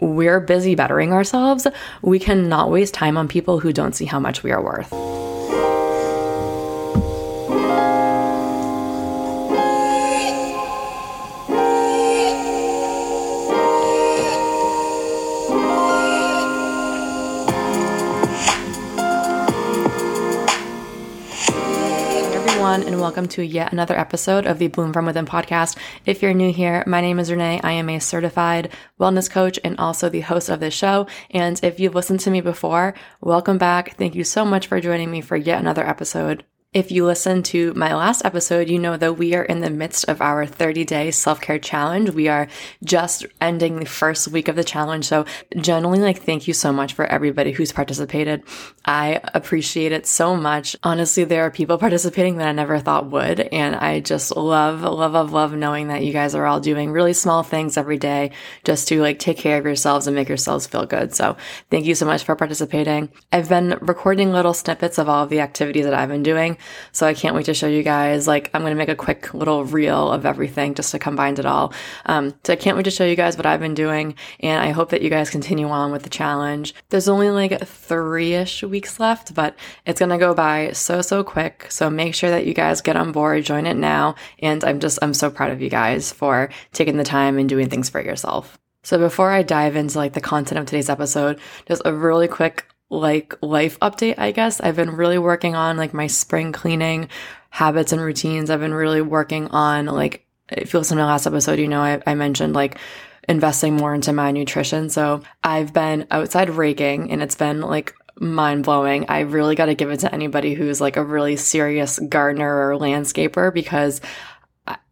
we're busy bettering ourselves, we cannot waste time on people who don't see how much we are worth. Welcome to yet another episode of the Bloom From Within podcast. If you're new here, my name is Renee. I am a certified wellness coach and also the host of this show. And if you've listened to me before, welcome back. Thank you so much for joining me for yet another episode if you listen to my last episode, you know that we are in the midst of our 30 day self care challenge. We are just ending the first week of the challenge. So, generally, like, thank you so much for everybody who's participated. I appreciate it so much. Honestly, there are people participating that I never thought would. And I just love, love, love, love knowing that you guys are all doing really small things every day just to like take care of yourselves and make yourselves feel good. So, thank you so much for participating. I've been recording little snippets of all of the activities that I've been doing. So I can't wait to show you guys. Like, I'm going to make a quick little reel of everything just to combine it all. Um, so I can't wait to show you guys what I've been doing. And I hope that you guys continue on with the challenge. There's only like three ish weeks left, but it's going to go by so, so quick. So make sure that you guys get on board, join it now. And I'm just, I'm so proud of you guys for taking the time and doing things for yourself. So before I dive into like the content of today's episode, just a really quick like life update, I guess. I've been really working on like my spring cleaning habits and routines. I've been really working on like, if you listen to the last episode, you know, I, I mentioned like investing more into my nutrition. So I've been outside raking and it's been like mind blowing. I really got to give it to anybody who's like a really serious gardener or landscaper because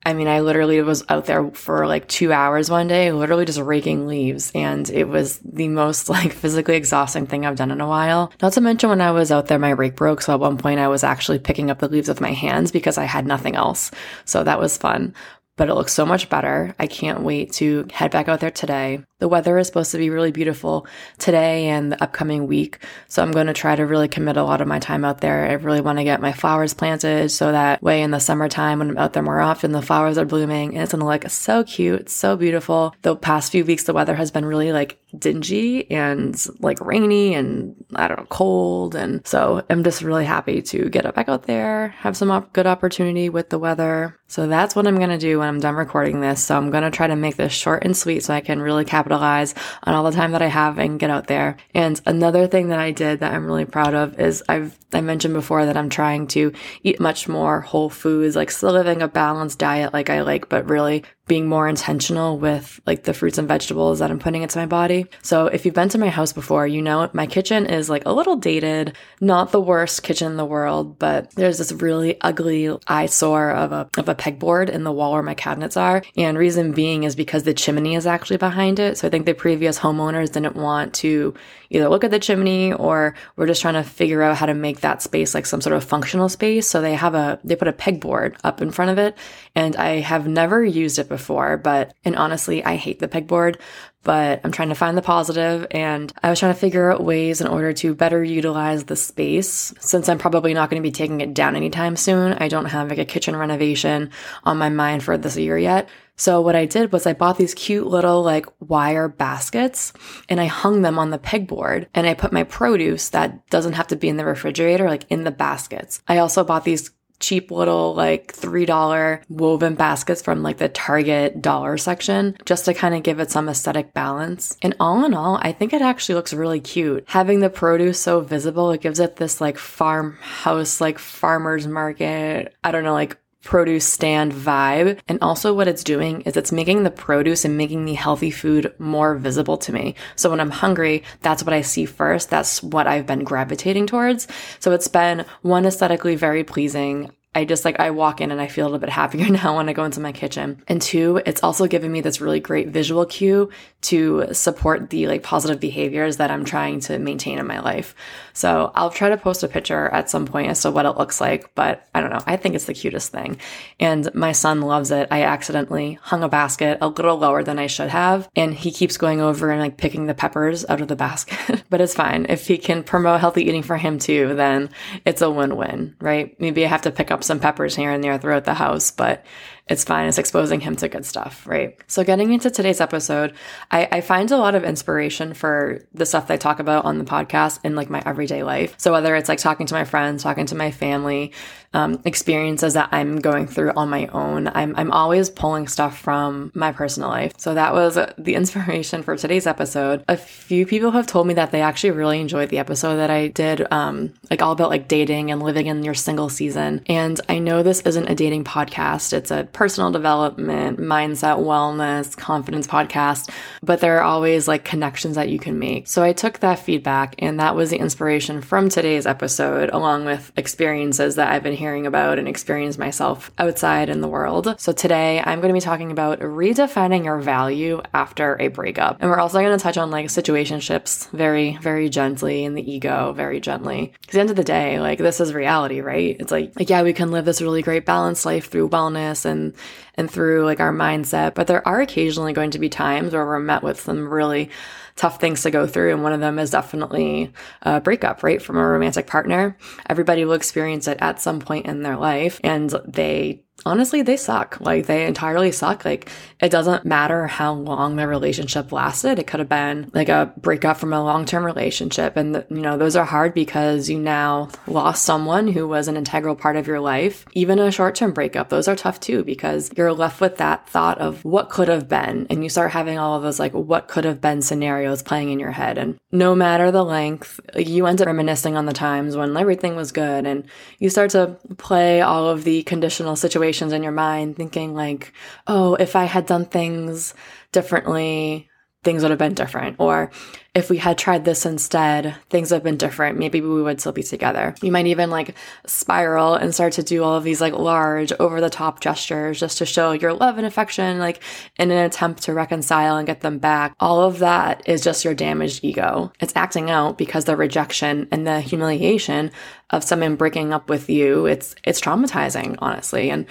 I mean, I literally was out there for like two hours one day, literally just raking leaves. And it was the most like physically exhausting thing I've done in a while. Not to mention when I was out there, my rake broke. So at one point I was actually picking up the leaves with my hands because I had nothing else. So that was fun but it looks so much better. I can't wait to head back out there today. The weather is supposed to be really beautiful today and the upcoming week. So I'm going to try to really commit a lot of my time out there. I really want to get my flowers planted so that way in the summertime when I'm out there more often, the flowers are blooming and it's going to look so cute, so beautiful. The past few weeks, the weather has been really like dingy and like rainy and I don't know, cold. And so I'm just really happy to get back out there, have some op- good opportunity with the weather. So that's what I'm going to do when I'm done recording this. So I'm going to try to make this short and sweet so I can really capitalize on all the time that I have and get out there. And another thing that I did that I'm really proud of is I've, I mentioned before that I'm trying to eat much more whole foods, like still living a balanced diet like I like, but really being more intentional with like the fruits and vegetables that I'm putting into my body. So if you've been to my house before, you know my kitchen is like a little dated, not the worst kitchen in the world, but there's this really ugly eyesore of a of a pegboard in the wall where my cabinets are. And reason being is because the chimney is actually behind it. So I think the previous homeowners didn't want to either look at the chimney or we're just trying to figure out how to make that space like some sort of functional space. So they have a they put a pegboard up in front of it and I have never used it before, but and honestly, I hate the pegboard, but I'm trying to find the positive and I was trying to figure out ways in order to better utilize the space since I'm probably not going to be taking it down anytime soon. I don't have like a kitchen renovation on my mind for this year yet. So what I did was I bought these cute little like wire baskets and I hung them on the pegboard and I put my produce that doesn't have to be in the refrigerator like in the baskets. I also bought these cheap little like $3 woven baskets from like the Target dollar section just to kind of give it some aesthetic balance. And all in all, I think it actually looks really cute. Having the produce so visible, it gives it this like farmhouse, like farmer's market, I don't know, like produce stand vibe. And also what it's doing is it's making the produce and making the healthy food more visible to me. So when I'm hungry, that's what I see first. That's what I've been gravitating towards. So it's been one aesthetically very pleasing. I just like, I walk in and I feel a little bit happier now when I go into my kitchen. And two, it's also given me this really great visual cue to support the like positive behaviors that I'm trying to maintain in my life. So I'll try to post a picture at some point as to what it looks like, but I don't know. I think it's the cutest thing. And my son loves it. I accidentally hung a basket a little lower than I should have. And he keeps going over and like picking the peppers out of the basket, but it's fine. If he can promote healthy eating for him too, then it's a win-win, right? Maybe I have to pick up some peppers here and there throughout the house, but it's fine. It's exposing him to good stuff, right? So, getting into today's episode, I, I, find a lot of inspiration for the stuff that I talk about on the podcast in like my everyday life. So, whether it's like talking to my friends, talking to my family, um, experiences that I'm going through on my own, I'm, I'm always pulling stuff from my personal life. So, that was the inspiration for today's episode. A few people have told me that they actually really enjoyed the episode that I did, um, like all about like dating and living in your single season. And I know this isn't a dating podcast, it's a personal development, mindset, wellness, confidence podcast, but there are always like connections that you can make. So I took that feedback and that was the inspiration from today's episode, along with experiences that I've been hearing about and experienced myself outside in the world. So today I'm going to be talking about redefining your value after a breakup. And we're also going to touch on like situationships very, very gently and the ego very gently. Because at the end of the day, like this is reality, right? It's like, like, yeah, we can live this really great balanced life through wellness and and through like our mindset. But there are occasionally going to be times where we're met with some really tough things to go through. And one of them is definitely a breakup, right? From a romantic partner. Everybody will experience it at some point in their life and they honestly they suck like they entirely suck like it doesn't matter how long the relationship lasted it could have been like a breakup from a long-term relationship and you know those are hard because you now lost someone who was an integral part of your life even a short-term breakup those are tough too because you're left with that thought of what could have been and you start having all of those like what could have been scenarios playing in your head. And no matter the length you end up reminiscing on the times when everything was good and you start to play all of the conditional situations in your mind thinking like, oh, if I had done things differently, things would have been different. Or if we had tried this instead, things would have been different. Maybe we would still be together. You might even like spiral and start to do all of these like large over the top gestures just to show your love and affection, like in an attempt to reconcile and get them back. All of that is just your damaged ego. It's acting out because the rejection and the humiliation of someone breaking up with you, it's, it's traumatizing, honestly. And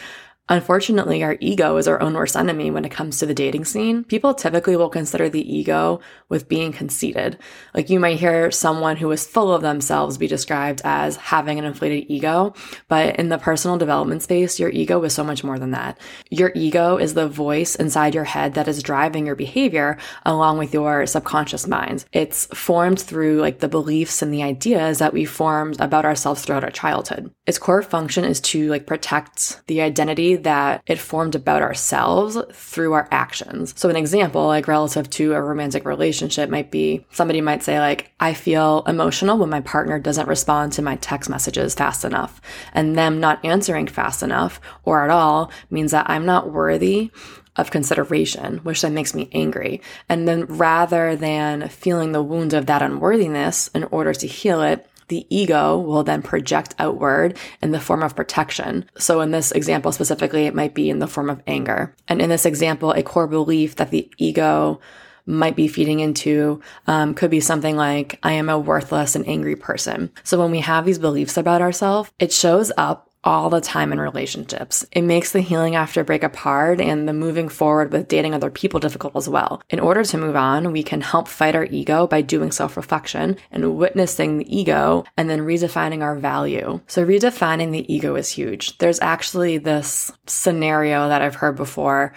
Unfortunately, our ego is our own worst enemy when it comes to the dating scene. People typically will consider the ego with being conceited. Like you might hear someone who is full of themselves be described as having an inflated ego, but in the personal development space, your ego is so much more than that. Your ego is the voice inside your head that is driving your behavior along with your subconscious mind. It's formed through like the beliefs and the ideas that we formed about ourselves throughout our childhood. Its core function is to like protect the identity that it formed about ourselves through our actions. So an example, like relative to a romantic relationship might be somebody might say like, I feel emotional when my partner doesn't respond to my text messages fast enough. And them not answering fast enough or at all means that I'm not worthy of consideration, which then makes me angry. And then rather than feeling the wound of that unworthiness in order to heal it, the ego will then project outward in the form of protection. So in this example specifically, it might be in the form of anger. And in this example, a core belief that the ego might be feeding into um, could be something like, I am a worthless and angry person. So when we have these beliefs about ourselves, it shows up all the time in relationships. It makes the healing after breakup hard and the moving forward with dating other people difficult as well. In order to move on, we can help fight our ego by doing self reflection and witnessing the ego and then redefining our value. So, redefining the ego is huge. There's actually this scenario that I've heard before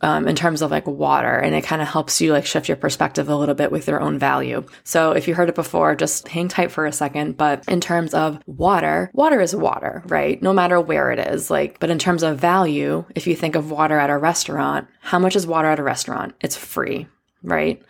um, in terms of like water and it kind of helps you like shift your perspective a little bit with your own value. So if you heard it before, just hang tight for a second. But in terms of water, water is water, right? No matter where it is. Like, but in terms of value, if you think of water at a restaurant, how much is water at a restaurant? It's free, right?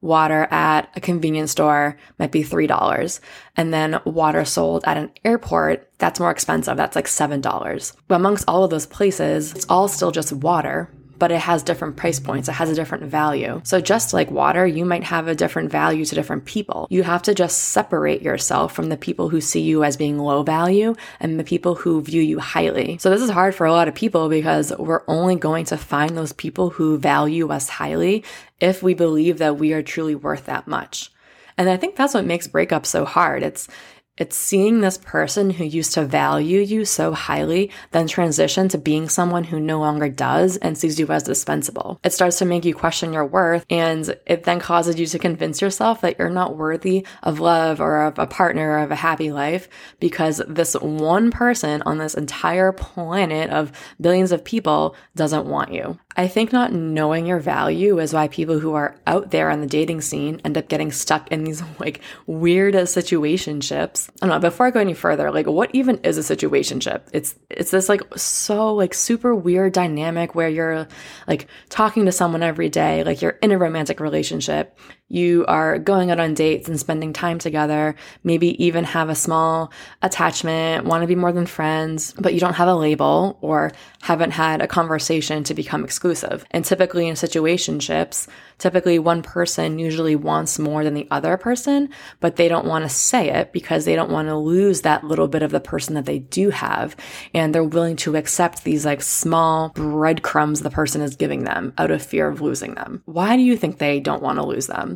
water at a convenience store might be $3. And then water sold at an airport, that's more expensive. That's like $7. But amongst all of those places, it's all still just water, but it has different price points. It has a different value. So just like water, you might have a different value to different people. You have to just separate yourself from the people who see you as being low value and the people who view you highly. So this is hard for a lot of people because we're only going to find those people who value us highly if we believe that we are truly worth that much. And I think that's what makes breakups so hard. It's It's seeing this person who used to value you so highly then transition to being someone who no longer does and sees you as dispensable. It starts to make you question your worth and it then causes you to convince yourself that you're not worthy of love or of a partner or of a happy life because this one person on this entire planet of billions of people doesn't want you. I think not knowing your value is why people who are out there on the dating scene end up getting stuck in these like weird situationships. I don't know. Before I go any further, like what even is a situationship? It's it's this like so like super weird dynamic where you're like talking to someone every day, like you're in a romantic relationship you are going out on dates and spending time together, maybe even have a small attachment, want to be more than friends, but you don't have a label or haven't had a conversation to become exclusive. And typically in situationships, typically one person usually wants more than the other person, but they don't want to say it because they don't want to lose that little bit of the person that they do have. And they're willing to accept these like small breadcrumbs the person is giving them out of fear of losing them. Why do you think they don't want to lose them?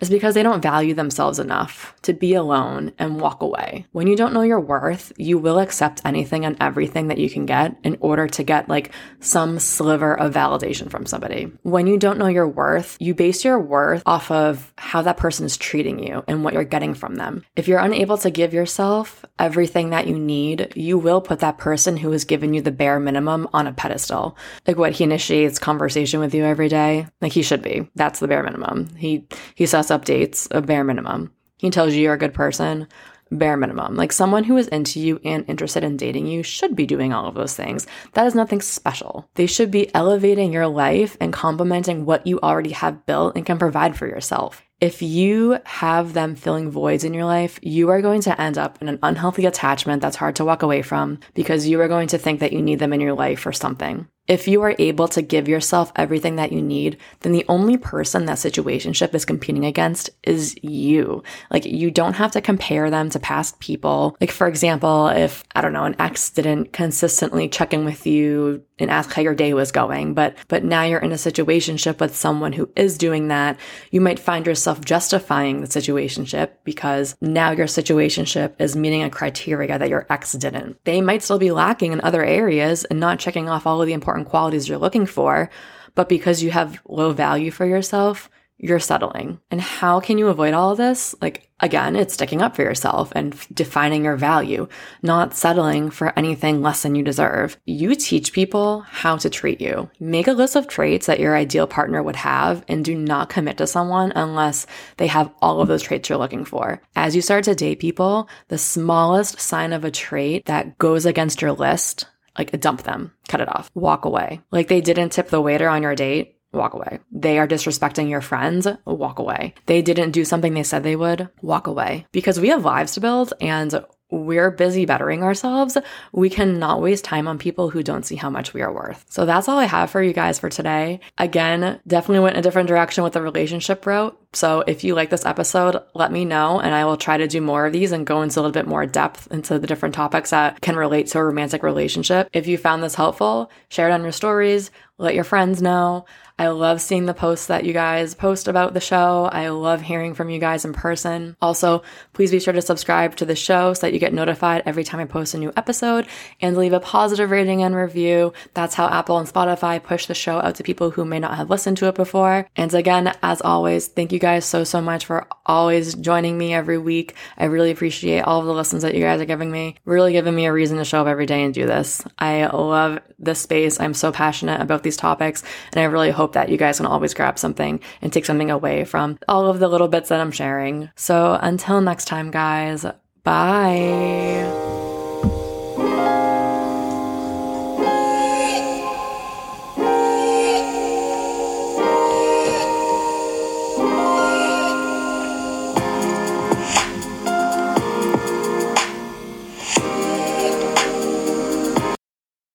is because they don't value themselves enough to be alone and walk away. When you don't know your worth, you will accept anything and everything that you can get in order to get like some sliver of validation from somebody. When you don't know your worth, you base your worth off of how that person is treating you and what you're getting from them. If you're unable to give yourself everything that you need, you will put that person who has given you the bare minimum on a pedestal. Like what he initiates conversation with you every day, like he should be. That's the bare minimum. He he says updates, a bare minimum. He tells you you're a good person, bare minimum. Like someone who is into you and interested in dating you should be doing all of those things. That is nothing special. They should be elevating your life and complementing what you already have built and can provide for yourself. If you have them filling voids in your life, you are going to end up in an unhealthy attachment that's hard to walk away from because you are going to think that you need them in your life for something. If you are able to give yourself everything that you need, then the only person that situationship is competing against is you. Like you don't have to compare them to past people. Like for example, if I don't know, an ex didn't consistently check in with you and ask how your day was going, but but now you're in a situationship with someone who is doing that, you might find yourself justifying the situationship because now your situationship is meeting a criteria that your ex didn't. They might still be lacking in other areas and not checking off all of the important important qualities you're looking for, but because you have low value for yourself, you're settling. And how can you avoid all of this? Like, again, it's sticking up for yourself and f- defining your value, not settling for anything less than you deserve. You teach people how to treat you. Make a list of traits that your ideal partner would have and do not commit to someone unless they have all of those traits you're looking for. As you start to date people, the smallest sign of a trait that goes against your list like dump them, cut it off, walk away. Like they didn't tip the waiter on your date, walk away. They are disrespecting your friends, walk away. They didn't do something they said they would, walk away. Because we have lives to build and we're busy bettering ourselves, we cannot waste time on people who don't see how much we are worth. So that's all I have for you guys for today. Again, definitely went a different direction with the relationship route. So if you like this episode, let me know and I will try to do more of these and go into a little bit more depth into the different topics that can relate to a romantic relationship. If you found this helpful, share it on your stories, let your friends know. I love seeing the posts that you guys post about the show. I love hearing from you guys in person. Also, please be sure to subscribe to the show so that you get notified every time I post a new episode and leave a positive rating and review. That's how Apple and Spotify push the show out to people who may not have listened to it before. And again, as always, thank you guys so, so much for always joining me every week. I really appreciate all of the listens that you guys are giving me, really giving me a reason to show up every day and do this. I love this space. I'm so passionate about these topics, and I really hope that you guys can always grab something and take something away from all of the little bits that I'm sharing. So until next time, guys, bye.